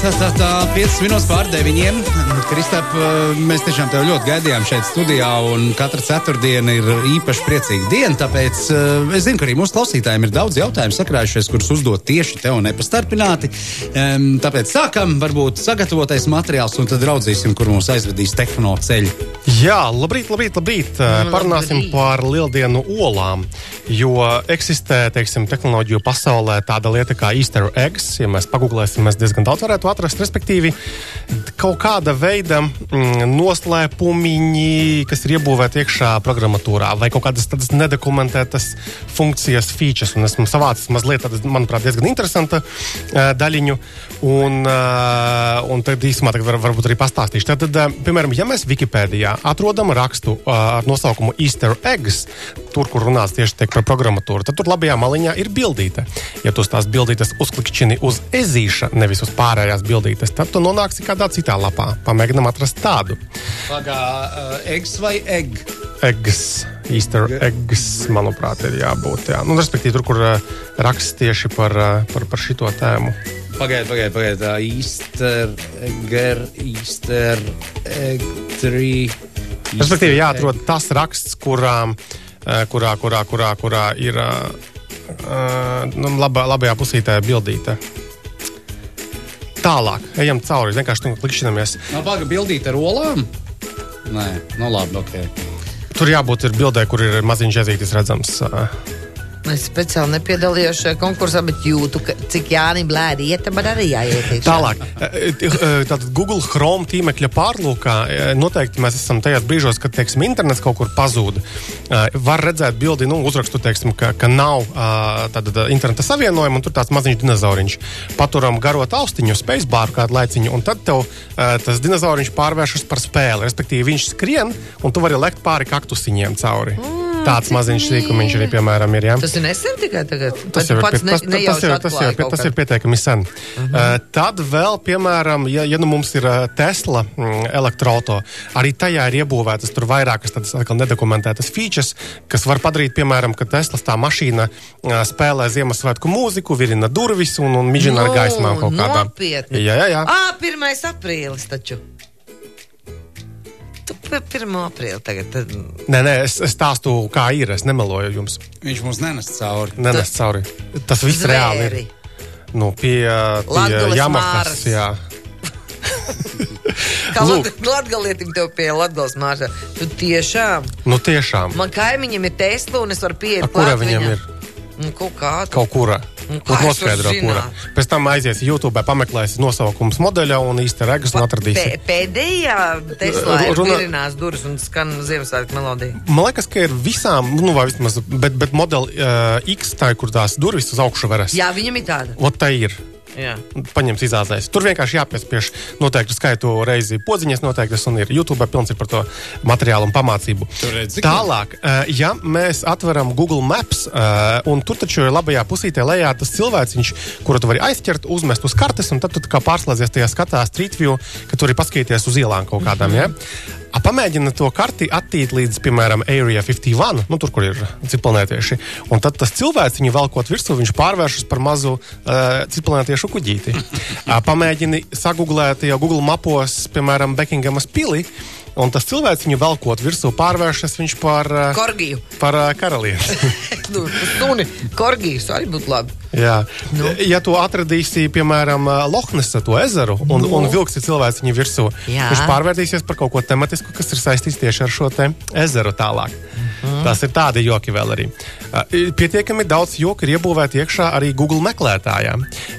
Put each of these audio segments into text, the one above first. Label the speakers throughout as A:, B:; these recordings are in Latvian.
A: tā, tā, tā 5 minūtes pār 9. Kristap, mēs tiešām tevi ļoti gaidījām šeit studijā, un katra ceturtdiena ir īpaši priecīga diena. Tāpēc uh, es zinu, ka arī mūsu klausītājiem ir daudz jautājumu sakrājušies, kurus uzdot tieši tev nepastarpināti. Tāpēc sākam, varbūt sagatavotais materiāls, un tad raudzīsim, kur mūs aizvedīs tehnoloģija ceļi.
B: Jā, labrīt, labrīt, labrīt. Mm, Parunāsim labrīt. par lieldienu olām. Jo eksistē, teiksim, tehnoloģiju pasaulē tāda lieta kā Easter eggs. Ja mēs pagūglēsim, mēs diezgan daudz varētu atrast. Respektīvi, kaut kāda veida mm, noslēpumiņi, kas ir iebūvēti iekšā programmatūrā, vai kaut kādas tādas nedokumentētas funkcijas, features. Un esmu savācis mazliet, tādas, manuprāt, diezgan interesanta uh, daļiņu. Un, uh, un tad īsumā tagad var, varbūt arī pastāstīšu. Tad, tad, uh, piemēram, ja mēs Wikipēdijā atrodam rakstu ar nosaukumu Easter eggs, tur, kur runāts tieši par programmatūru, tad tur labajā maliņā ir bildīte. Ja tu tās bildītes uzklikšķini uz ezīša, nevis uz pārējās bildītes, tad tu nonāksi kādā citā lapā. Pamēģinam atrast tādu.
A: Pagā, uh, eggs vai egg?
B: Eggs. Easter eggs, manuprāt, ir jābūt. Jā. Nu, respektīvi, tur, kur uh, raksts tieši par, uh, par, par šito tēmu.
A: Pagaidiet, pagaidiet, pagaidiet. Easter, Eger, Easter, Egg, 3.
B: Respektīvi, jāatrod tas raksts, kurā, kurā, kurā, kurā, kurā ir nu, labā, labajā pusītē bildīte. Tālāk, ejam cauri. Vienkārši klikšķinamies.
A: Nav baga bildīt ar olām? Nē, nu labi, ok.
B: Tur jābūt ir bildē, kur ir maziņš ezītis redzams.
C: Es speciāli nepiedalījos šajā konkursā, bet jūtu, ka cik Jānis blēdi iet, man arī jāiet.
B: Tālāk, tātad Google Chrome tīmekļa pārlūkā noteikti mēs esam tajos brīžos, kad, teiksim, internets kaut kur pazūd. Var redzēt bildi, nu, uzrakstu, teiksim, ka, ka nav tāda interneta savienojuma, un tur tāds maziņš dinozauriņš. Paturam garot austiņu, spacebaru kādu laiciņu, un tad tev tas dinozauriņš pārvēršas par spēli. Respektīvi, viņš skrien, un tu vari lekt pāri kaktusiņiem cauri. Mm. Tāds maziņš sīkumiņš arī, piemēram, ir. Ja?
C: Tas ir nesen tikai tagad.
B: Tas, jau, pats pie, tas, ne, tas, jau, tas, jau, tas ir pietiekami sen. Uh -huh. uh, tad vēl, piemēram, ja, ja nu mums ir uh, Tesla mm, elektroauto, arī tajā ir iebūvētas tur vairākas tādas nedokumentētas features, kas var padarīt, piemēram, ka Teslas tā mašīna uh, spēlē Ziemassvētku mūziku, virina durvis un, un miģina ar gaismām kaut kādā.
C: Nopietni.
B: Jā, jā, jā.
C: Ā, 1. aprīlis taču. 1. aprīlī tagad. Tad...
B: Nē, nē, es, es stāstu, kā ir. Es nemeloju jums.
A: Viņš mums nenes cauri.
B: Nenes cauri. Tas viss
C: Zvēri.
B: reāli ir. Nu, pie pie Jamahas. Jā.
C: Kā latgalietim tev pie Latgales mārsā. Tu tiešām.
B: Nu, tiešām.
C: Man kaimiņam ir Tesla un es varu pieiet.
B: A, kura viņam
C: viņam?
B: ir?
C: Nu, kaut kāda.
B: Kaut kura.
C: Es
B: noskaidro, kura. Pēc tam aizies YouTube, pameklēs nosaukumus modeļa un īsti regus un atradīs.
C: Pē, pēdējā Teslā ir
B: Runā-
C: virinās durvis un skan Ziemassvētku melodija.
B: Man liekas, ka ir visām, nu, vai vismaz, bet, bet modeli uh, X, tā ir, kur tās durvis uz augšu veras.
C: Jā, viņam ir tāda.
B: Ot, tā ir.
C: Jā.
B: Paņems izāzēs. Tur vienkārši jāpiespiež noteiktu skaitu reizi podziņas noteiktas un ir YouTube pilns ir par to materiālu un pamācību.
A: Redzi,
B: Tālāk, eh, ja mēs atveram Google Maps, eh, un tur taču ir labajā pusītē lejā tas cilvēciņš, kuru tu vari aizķert, uzmest uz kartes, un tad tu kā pārslēdzies tajā skatā Street View, ka tur ir paskatīties uz ielām kaut kādām. Mm -hmm. ja? A, pamēģina to karti attīt līdz, piemēram, Area 51, nu, tur, kur ir cipelnētieši. Un tad tas cilvēks, viņu velkot virsū, viņš pārvēršas par mazu uh, cipelnētiešu kuģīti. A, pamēģini sagooglēt jau Google mapos, piemēram, Bekingamas pili. Un tas cilvēks viņu velkot virsū, pārvēršas viņš par, uh,
C: Korgiju.
B: par uh, karalieti.
C: Nu, suni, korgijas arī būtu labi.
B: Jā. Nu. Ja tu atradīsi, piemēram, Lohnesa to ezeru un,
C: Nu.
B: un vilksi cilvēku viņu virsū,
C: Jā.
B: viņš pārvērtīsies par kaut ko tematisku, kas ir saistīts tieši ar šo ezeru tālāk. Mm. Tas ir tādi joki vēl arī. Uh, Pietiekami daudz joku ir iebūvēti iekšā arī Google meklētājā.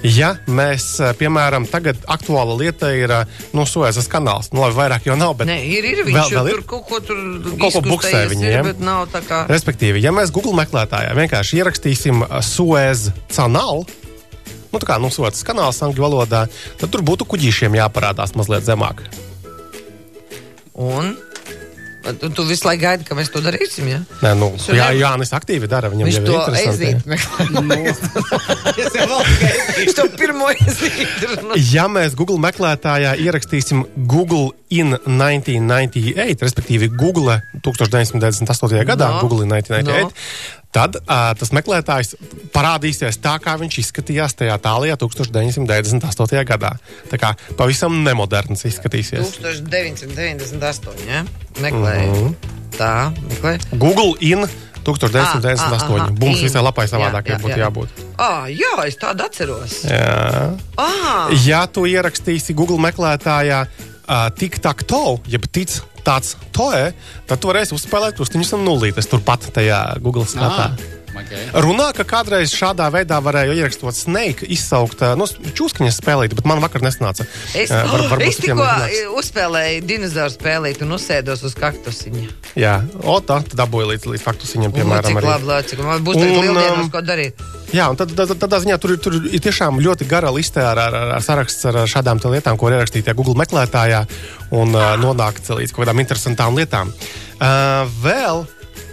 B: Ja mēs, uh, piemēram, tagad aktuāla lieta ir uh, nu, Suezas kanāls, nu labi, vairāk jau nav, bet
C: Nē, ir, ir viņš
B: Vēl-
C: vēl,
B: ir?
C: tur kaut ko tur
B: Kaut ko buksē
C: izkustējies
B: viņi,
C: ir,
B: ja?
C: Kā.
B: Respektīvi, ja mēs Google meklētājā vienkārši ierakstīsim Suez kanālu, nu tā kā nu, Suezas kanāls angļu valodā, tad tur būtu kuģīšiem jāparādās mazliet zemāk.
C: Un? Tu, tu visu laiku gaidi, ka mēs to darīsim. Ja?
B: Nē, nu,
C: Šo
B: jā,
C: nevar-
B: Jānis aktīvi dara. Viņam
C: Viņš
B: jau
C: to
B: ir interesanti.
C: aiziet.
A: Es jau vēl tikai
C: Viņš to pirmo aiziet.
B: Ja mēs Google meklētājā ierakstīsim Google in 1998, respektīvi Google 1998. gadā,
C: No.
B: Google in 1998, tad uh, tas meklētājs parādīsies tā, kā viņš izskatījās tajā tālajā 1998. gadā. Tā kā pavisam nemoderns izskatīsies.
C: 1998. Ja? Meklēju. Mm -hmm. Tā, meklēju.
B: Google in 1998.
C: Ah, ah,
B: Bums
C: in.
B: visai lapai savādāk
C: Jā, jā,
B: būtu
C: jā.
B: jābūt.
C: Ah, jā, es tādu atceros.
B: Jā.
C: Ah,
B: Ja tu ierakstīsi Google meklētājā uh, tik tak to, jeb tic tāds toē, tad tu varēsi uzspēlēt krustiņus un nulītes turpat tajā Google skatā.
A: Okay.
B: Runā, ka kādreiz šādā veidā varēja ierakstot snake, izsaukt ā, no čūskaņas spēlīt, bet man vakar nesnāca.
C: es,
B: Ā, var- varbūt
C: es tikko eh, uzspēlēju dinozauru spēlīt un uzsēdos uz kaktusiņa.
B: Jā, o, tā tad dabūja līdz, līdz faktusiņam,
C: Piemēram, cik labi, cik man būs
B: Un,
C: lieldienas,
B: um,
C: ko darīt.
B: Jā, un tad, tad, tādā ziņā tur, tur ir tiešām ļoti gara liste ar, ar, ar, ar saraksts ar šādām lietām, ko var ierakstīt Google meklētājā un uh, nonākt līdz kaut kādām interesantām lietām. Uh, vēl,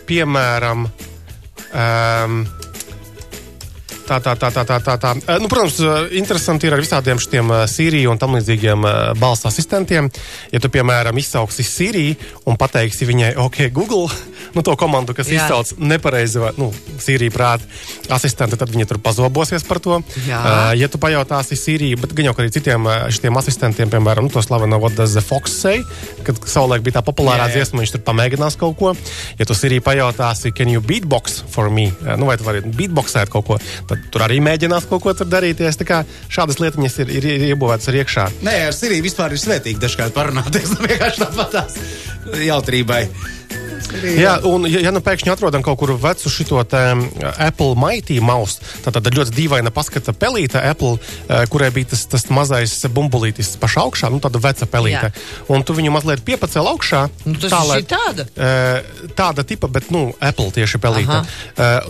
B: piemēram, um, Tā, tā, tā, tā, tā, tā, tā. Eh, Nu, protams, eh, interesanti ir ar visādiem šiem Sīriju un tam līdzīgiem eh, balss asistentiem. Ja tu, piemēram, izsauksi Sīriju un pateiksi viņai, ok, Google, nu, to komandu, kas
C: Jā.
B: izsauc nepareizi, vai, nu, Sīrija prāt, asistenti, tad viņi tur pazobosies par to.
C: Jā.
B: Eh, ja tu pajautāsi Sīriju, bet gan jau arī citiem šiem asistentiem, piemēram, nu, to slaveno What does the Fox say, kad savulaik bija tā populārā
A: Jā, jā.
B: dziesma, viņš tur pamēģinās kaut ko. Ja tu Sīriju pajautāsi, can you beatbox for me, Eh, nu, vai tu vari beatboxēt kaut ko, tad tur arī mēģinās kaut ko tur darīties. Tā kā šādas lietiņas ir, ir, ir iebūvētas arī iekšā.
A: Nē, ar Siriju vispār ir svētīgi dažkārt parunāties. Nu, vienkārši tāpatās jautrībai.
B: Jā, un ja, ja nu pēkšņi atrodam kaut kur vecu šo Apple Mighty mouse, tad tāda ļoti dīvaina paskata pelīte Apple, eh, kurai bija tas, tas mazais bumbulītis pašā augšā, nu tāda veca pelīte.
C: Jā.
B: Un tu viņu mazliet piepacēli augšā.
C: Nu, tas
B: tā, lai-
C: šitāda?
B: Eh, Tāda tipa, bet, nu, Apple tieši pelīte. Uh,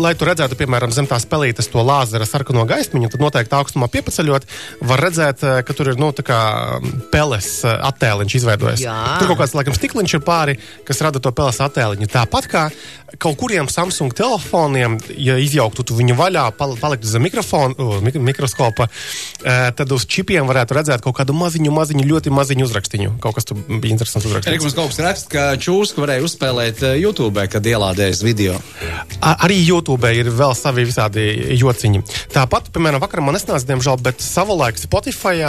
B: lai tu redzētu, piemēram, zem tās pelītes to lāzera sarkano gaismiņu, tad noteikti augstumā piepaceļot, var redzēt, ka tur ir, nu, tā kā mm, peles attēliņš izveidojies.
C: Jā.
B: Tur kaut kāds, laikam, stikliņš ir pāri, kas rada to peles attēliņu. Tāpat kā kaut kuriem Samsung telefoniem, ja izjauktu tu viņu vaļā, pal paliktu zem mikrofona, uh, mik mikroskopa, uh, tad uz čipiem varētu redzēt kaut kādu maziņu, maziņu, ļoti maziņu uzrakstiņu. Kaut kas tur bija interesants
A: Arī
B: uzrakstīts.
A: mums kaut kas raksta, ka čūska varēja uzspēlēt eh, YouTube, kad ielādējas video.
B: A- Arī YouTube ir vēl savi visādi jociņi. Tāpat, piemēram, vakar man nesnāca, diemžēl, bet savulaik Spotify,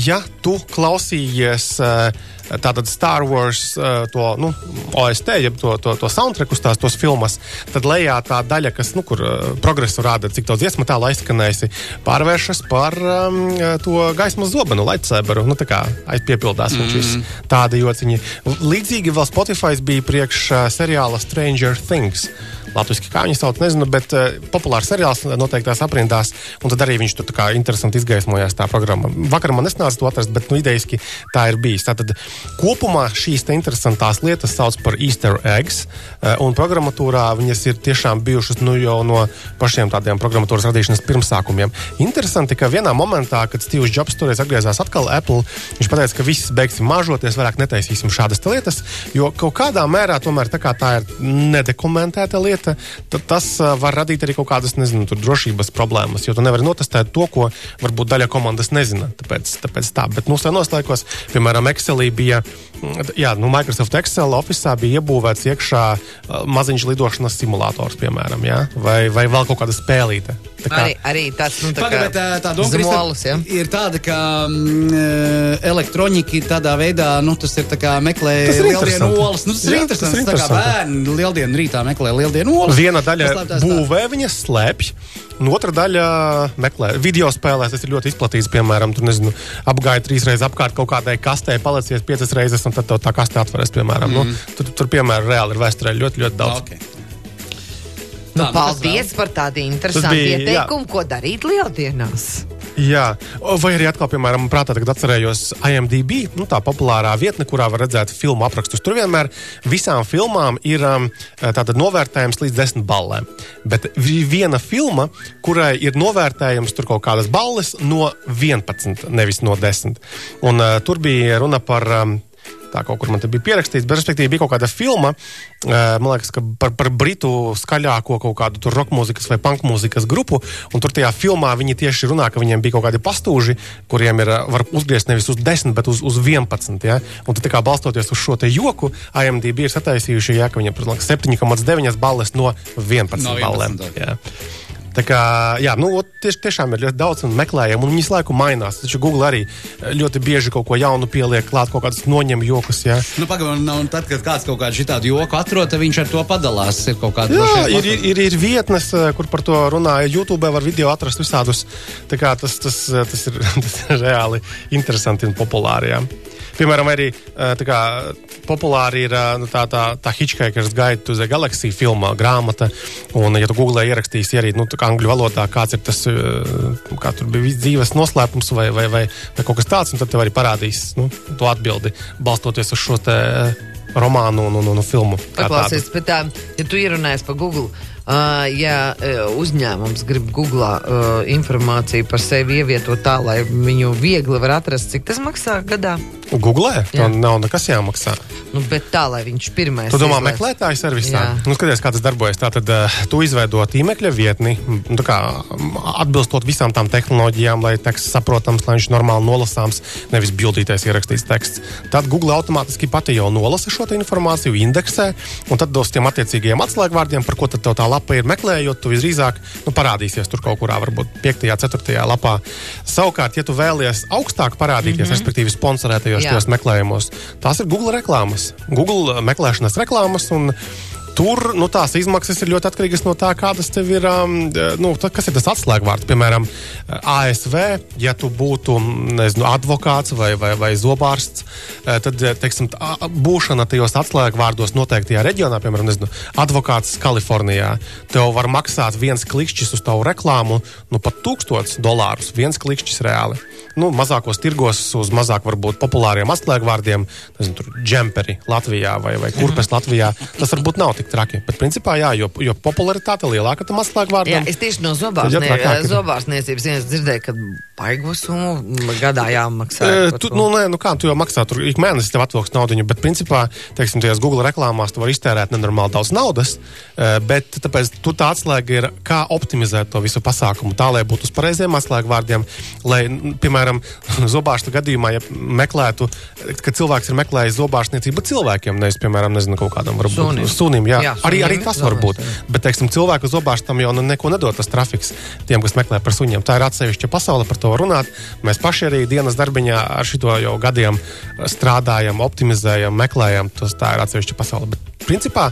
B: ja tu klausījies eh, tātad Star Wars eh, to nu, OST, jeb to, to, to soundtracku uz tās filmas, tad lejā tā daļa, kas, nu, kur eh, progresu rāda, cik daudz dziesmu tālu aizskanējusi, pārvēršas par um, to gaismas zobenu, lightsaberu. Nu, tā kā aizpiepildās viņš viss. Tādi jociņi. Līdzīgi vēl Spotify bija priekš uh, seriāla Stranger Things. Latvijas kā viņi sauc, nezinu, bet uh, populārs seriāls noteiktās aprindās, un tad arī viņš tur tā kā interesanti izgaismojās tā programma. Vakar man nesnāca to atrast, bet nu, idejaski tā ir bijis. Tātad kopumā šīs te interesantās lietas sauc par Easter eggs, uh, un programmatūrā viņas ir tiešām bijušas nu, jau no pašiem tādiem programmatūras radīšanas pirmsākumiem. Interesanti, ka vienā momentā, kad Steve's Jobs toreiz atgriezās atkal Apple, viņš teica, ka viss beigsim māžoties, vairāk netaisīsim šādas lietas, jo kaut kādā mērā tomēr tā tā ir nedokumentēta lieta, tad tas uh, var radīt arī kaut kādas, nezinu, tur drošības problēmas, jo tu nevari notestēt to, ko varbūt daļa komandas nezina. Tāpēc, tāpēc tā, bet nu, senos laikos, piemēram, Excelī bija, mm, jā, nu, Microsoft Excel Office bija iebūvēts iekšā uh, maziņš lidošanas simulators, piemēram, jā? vai, vai vēl kaut kāda spēlīte. Tā kā-
C: Arī, arī tāds nu, tā
A: Pagaid, bet, tā, doma Krista,
C: ja?
A: ir tāda, ka mm, elektroniķi tādā veidā, nu, tas ir tā kā meklē
B: Tas ir
A: lieldienu
B: interesanti.
A: olas. Nu, tas ir
B: Jā, tas
A: interesants.
B: ir
A: Tas ir tā kā
B: interesanti.
A: bērni lieldienu rītā meklē lieldienu olas.
B: Viena daļa būvē, viņa slēpj, otra daļa meklē. Video spēlēs tas ir ļoti izplatīts. Piemēram, tur nezinu, apgāja trīs reizes apkārt kaut kādai kastē, palicies piecas reizes, un tad tā kaste atveras. Piemēram. Mm. Nu, tur, tur, piemēram, reāli ir vēsturē ļoti, ļoti daudz.
A: Okay.
C: Nu,
A: Tā, nu,
C: paldies par tādu interesantu
B: bija, jā.
C: ieteikumu, ko darīt lieldienās.
B: Jā, vai arī atkal, piemēram, prātā tagad atcerējos IMDb, nu, tā populārā vietne, kurā var redzēt filmu aprakstus. Tur vienmēr visām filmām ir um, tātad novērtējums līdz desmit ballēm. Bet vi- viena filma, kurai ir novērtējums tur kaut kādas balles no 11, nevis no 10. Un uh, tur bija runa par. Um, Tā kaut kur man te bija pierakstīts, bet respektīvi bija kaut kāda filma, uh, man liekas, ka par, par britu skaļāko kaut kādu roka mūzikas vai punk mūzikas grupu, un tur tajā filmā viņi tieši runā, ka viņiem bija kaut kādi pastūži, kuriem ir, var uzgriezt nevis uz 10, bet uz, uz 11, ja? un tad kā balstoties uz šo te joku, IMDb ir sataisījuši, ja, ka viņiem, protams, 7,9 balles no 11,
A: No 11,
B: ballēm.
A: ok.
B: Tā kā, jā, nu, tieši, tiešām ir ļoti daudz un meklējumu, un viņi visu laiku mainās. Taču Google arī eh, ļoti bieži kaut ko jaunu pieliek klāt, kaut kādus noņem jokus. Jā,
A: Nu, pagaidām, un tad, kad kāds kaut kādu šādu joku atrod, tad viņš ar to padalās. Ir kaut kāda
B: jā ir, ir, ir, ir vietnes, eh, kur par to runāja. YouTube var video atrast visādus. Tā kā tas, tas, eh, tas, ir, tas ir reāli interesanti un populāri. Jā. Piemēram, arī eh, tā kā, populāri ir eh, nu, tā, tā, tā Hitchhiker's Guide to the Galaxy filma, grāmata. Un, ja tu googlē ierakstīsi arī nu, angļu valodā, kāds ir tas, eh, kā dzīves noslēpums vai, vai, vai, vai kaut kas tāds, tad tev arī parādīs nu, to atbildi, balstoties uz šo te romānu un, un, un, filmu.
C: Paklausies, bet tā, ja tu ierunājies pa Google, uh, ja uzņēmums grib Google uh, informāciju par sevi ievietot tā, lai viņu viegli var atrast, cik tas maksā gadā?
B: Googlē,
C: Jā.
B: tam nav nekas jāmaksā.
C: Nu, bet tā, lai viņš pirmais.
B: Tu domā,
C: izlaiž.
B: meklētāju servisā?
C: Jā.
B: Nu, skaties, kā tas darbojas. Tātad uh, tu izveido tīmekļa vietni, nu, kā atbilstot visām tām tehnoloģijām, lai teksts saprotams, lai viņš normāli nolasāms, nevis bildītais ierakstīts teksts. Tad Google automātiski pati jau nolasa šo informāciju, indeksē, un tad dos tiem attiecīgajiem atslēgvārdiem, par ko tad tev tā lapa ir meklējot, tu visdrīzāk nu, parādīsies tur kaut kurā, varbūt 5. 4. lapā. Savukārt, ja tu vēlies augstāk parādīties, mm -hmm. respektīvi sponsorētajos tajos meklējumos, tās ir Google reklāmas. Google meklēšanas reklāmas. Un, Tur nu, tās izmaksas ir ļoti atkarīgas no tā, kādas tev ir. Um, nu, tā, kas ir tas atslēgvārds? Piemēram, ASV, ja tu būtu nezinu, advokāts vai, vai, vai zobārsts, eh, tad eh, teiksim, būšana tajos atslēgvārdos noteiktajā reģionā, piemēram, nezinu, advokāts Kalifornijā, tev var maksāt viens klikšķis uz tavu reklāmu, nu pat tūkstots dolārus. Viens klikšķis reāli. Nu, mazākos tirgos uz mazāk varbūt populāriem atslēgvārdiem, nezinu, džemperi Latvijā vai, vai kurpes Latvijā. Tas varbūt nav tik traki. Bet, principā, jā, jo, jo popularitāte lielāka tam
C: Jā,
B: atslēgvārdam.
C: es tieši no zobārstniecības vienas dzirdēju, ka baigo summu gadā jāmaksā.
B: E, Tu, nu, nē, nu kā, tu jau maksā tur ik mēnesi tev atvilks naudu, bet principā, teiksim, tajās Google reklāmās tu vari iztērēt nenormāli daudz naudas, e, bet tāpēc tu tā atslēga ir, kā optimizēt to visu pasākumu tā, lai būtu uz pareiziem atslēgvārdiem, lai, piemēram, zobārsta gadījumā, ja meklētu, ka cilvēks ir meklējis zobārstniecību cilvēkiem, nevis, piemēram, nezinu, kaut kādam varbūt
C: Sunim.
B: sunim, jā.
C: Jā,
B: arī,
C: sunim
B: arī
C: ir
B: tas var būt. Bet, teiksim, cilvēku zobārstam jau nu neko nedod tas trafiks tiem, kas meklē par suņiem. Tā ir atsevišķa pasaule, par to var runāt. Mēs paši arī dienas darbiņā ar šo jau gadiem strādājam, optimizējam, meklējam. Tas tā ir atsevišķa pasaule. Bet, principā,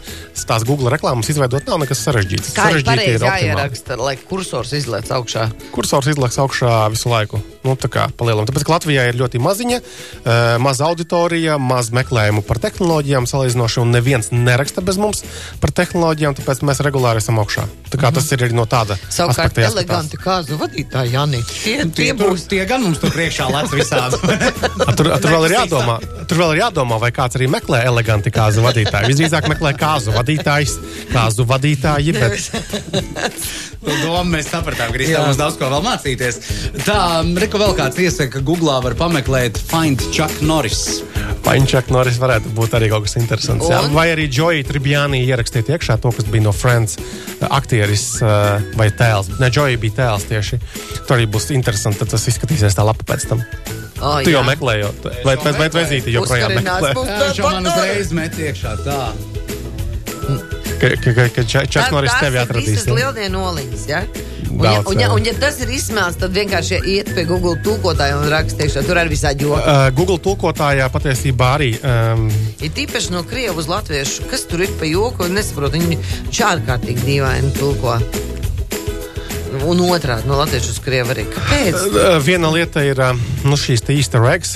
B: tās Google reklāmas izveidot nav nekas sarežģīts.
C: Kā
B: Sarežģīti
C: pareizi jāieraksta, lai kursors izlaiž augšā?
B: Kursors izlaiks augšā visu laiku. Nu, tā kā palielam. Tāpēc, ka Latvijā ir ļoti maziņa, uh, maza auditorija, maz meklējumu par tehnoloģijām salīdzinoši, un neviens neraksta bez mums par tehnoloģijām, tāpēc mēs regulāri esam augšā. Tā kā tas ir arī no tāda
C: Savukārt, eleganti kāzu vadītāji, Jani. Tie,
A: Tie,
C: būs.
A: tie gan mums tur priekšā lec visādi.
B: Tur, tur, vēl ir jādomā, tur vēl ir jādomā, vai kāds arī meklē eleganti kāzu vadītāju. Visdrīzāk meklē kāzu vadītājs, kāzu vadītāji, bet
A: domu mēs sapratām, Kristā,
C: Jā.
A: mums daudz ko vēl mācīties. Tā, Reko vēl kāds iesaka, ka Googlā var pameklēt Find Chuck Norris.
B: Paņķak Norris varētu būt arī kaut kas interesants. Jā.
C: Un?
B: Vai arī Joey Tribjāni ierakstīt iekšā to, kas bija no Friends aktieris uh, vai tēls. Ne, Joey bija tēls tieši. Tur arī būs interesanti, tad tas izskatīsies tā lapa pēc tam.
C: Oh,
B: Tu jau
C: jā.
B: meklēji, vai, vai, vai, zīti joprojām meklē?
A: Šo man uzreiz met iekšā tā.
B: Ka, ka, ka, Čak Norris
C: tās
B: tevi
C: ir
B: atradīs.
C: visas lieldienas noliņas. Ja? Un, ja, un, ja, un, ja tas ir izsmēls, tad vienkārši iet pie Google tūkotāja un rakstīšu. Tur arī visādi joki.
B: Uh, Google tulkotājā patiesībā arī um,
C: Ir tīpaši no krievu uz latviešu. Kas tur ir pa joku? Es nesaprotu. Viņi šādkārtīgi dīvaini tulko. Un otrādi no latviešu uz krievu arī. Kāpēc?
B: Viena lieta ir nu, šīs te easter eggs,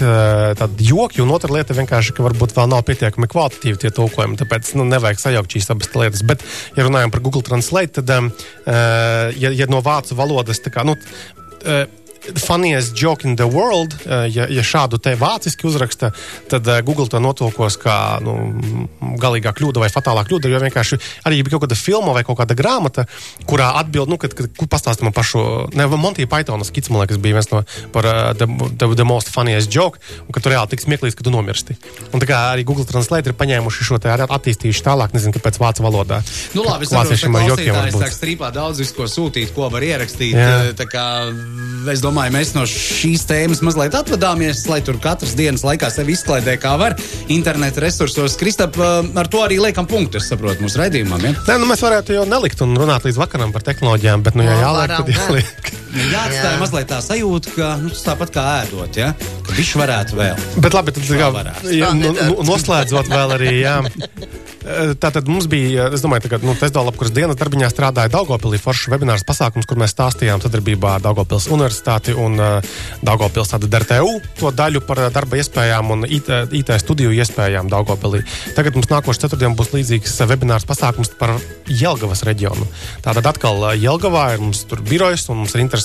B: tādi joki, un otra lieta vienkārši, ka varbūt vēl nav pietiekami kvalitatīvi tie tulkojumi. Tāpēc nu, nevajag sajaukt šīs abas lietas. Bet, ja runājam par Google Translate, tad, ja, ja no vācu valodas, tā kā, nu, funniest joke in the world, ja, ja šādu te vāciski uzraksta, tad Google to notulkos kā nu, galīgā kļūda vai fatālā kļūda. Jo vienkārši arī bija kaut kāda filma vai kaut kāda grāmata, kurā atbild, nu, kad, kad pastāstam par šo, ne, Monty Pythona skits, man liekas, bija viens no par uh, the, the, the most funniest joke, un ka tu reāli tik smieklīgs, ka tu nomirsti. Un tā kā arī Google Translate ir paņēmuši šo te arī attīstījuši tālāk, nezinu, kāpēc vācu valodā.
A: Nu, labi, es
B: ar jokiem
A: klausītājs sāk strīpā daudz visu, ko sūtīt, ko var ierakstīt.
B: Jā.
A: Eh, Tā kā es domāju, mēs no šīs tēmas mazliet atvadāmies, lai tur katras dienas laikā sevi izklaidē kā var interneta resursos. Kristap, eh, ar to arī liekam punktu, es saprotu, mūsu raidījumam. Ja?
B: Nē, nu, mēs varētu jau nelikt un runāt līdz vakaram par tehnoloģijām, bet, nu, ja
C: O,
B: jāliek, tad jāliek.
A: Jāatstāj
C: Jā.
A: mazliet tā sajūta, ka nu, tas tāpat kā ēdot, ja? ka viņš varētu vēl.
B: Bet labi, tad kā,
C: Tā
B: nu, nu, noslēdzot vēl arī. Jā. Tātad mums bija, es domāju, ka nu, Testdala, kuras dienas darbiņā strādāja Daugopilī foršs webinārs pasākums, kur mēs stāstījām sadarbībā ar Daugopils universitāti un uh, Daugopils tāda DRTU to daļu par darba iespējām un IT, IT studiju iespējām Daugopilī. Tagad mums nākošais ceturtdien būs līdzīgs webinārs pasākums par Jelgavas reģionu. Tātad atkal Jelgavā ir mums tur birojas un mums ir interesanti,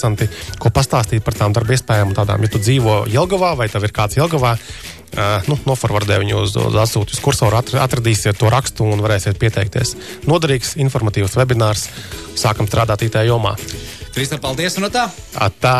B: ko pastāstīt par tām darba iespējām tādām. Ja tu dzīvo Jelgavā vai tev ir kāds Jelgavā, Uh, nu, Noforvardē viņu uz, uz atsūtu uz kursoru, atr- atradīsiet to rakstu un varēsiet pieteikties. Noderīgs, informatīvs webinārs. Sākam strādāt IT jomā.
A: Kristap, paldies un no tā!
B: Atā!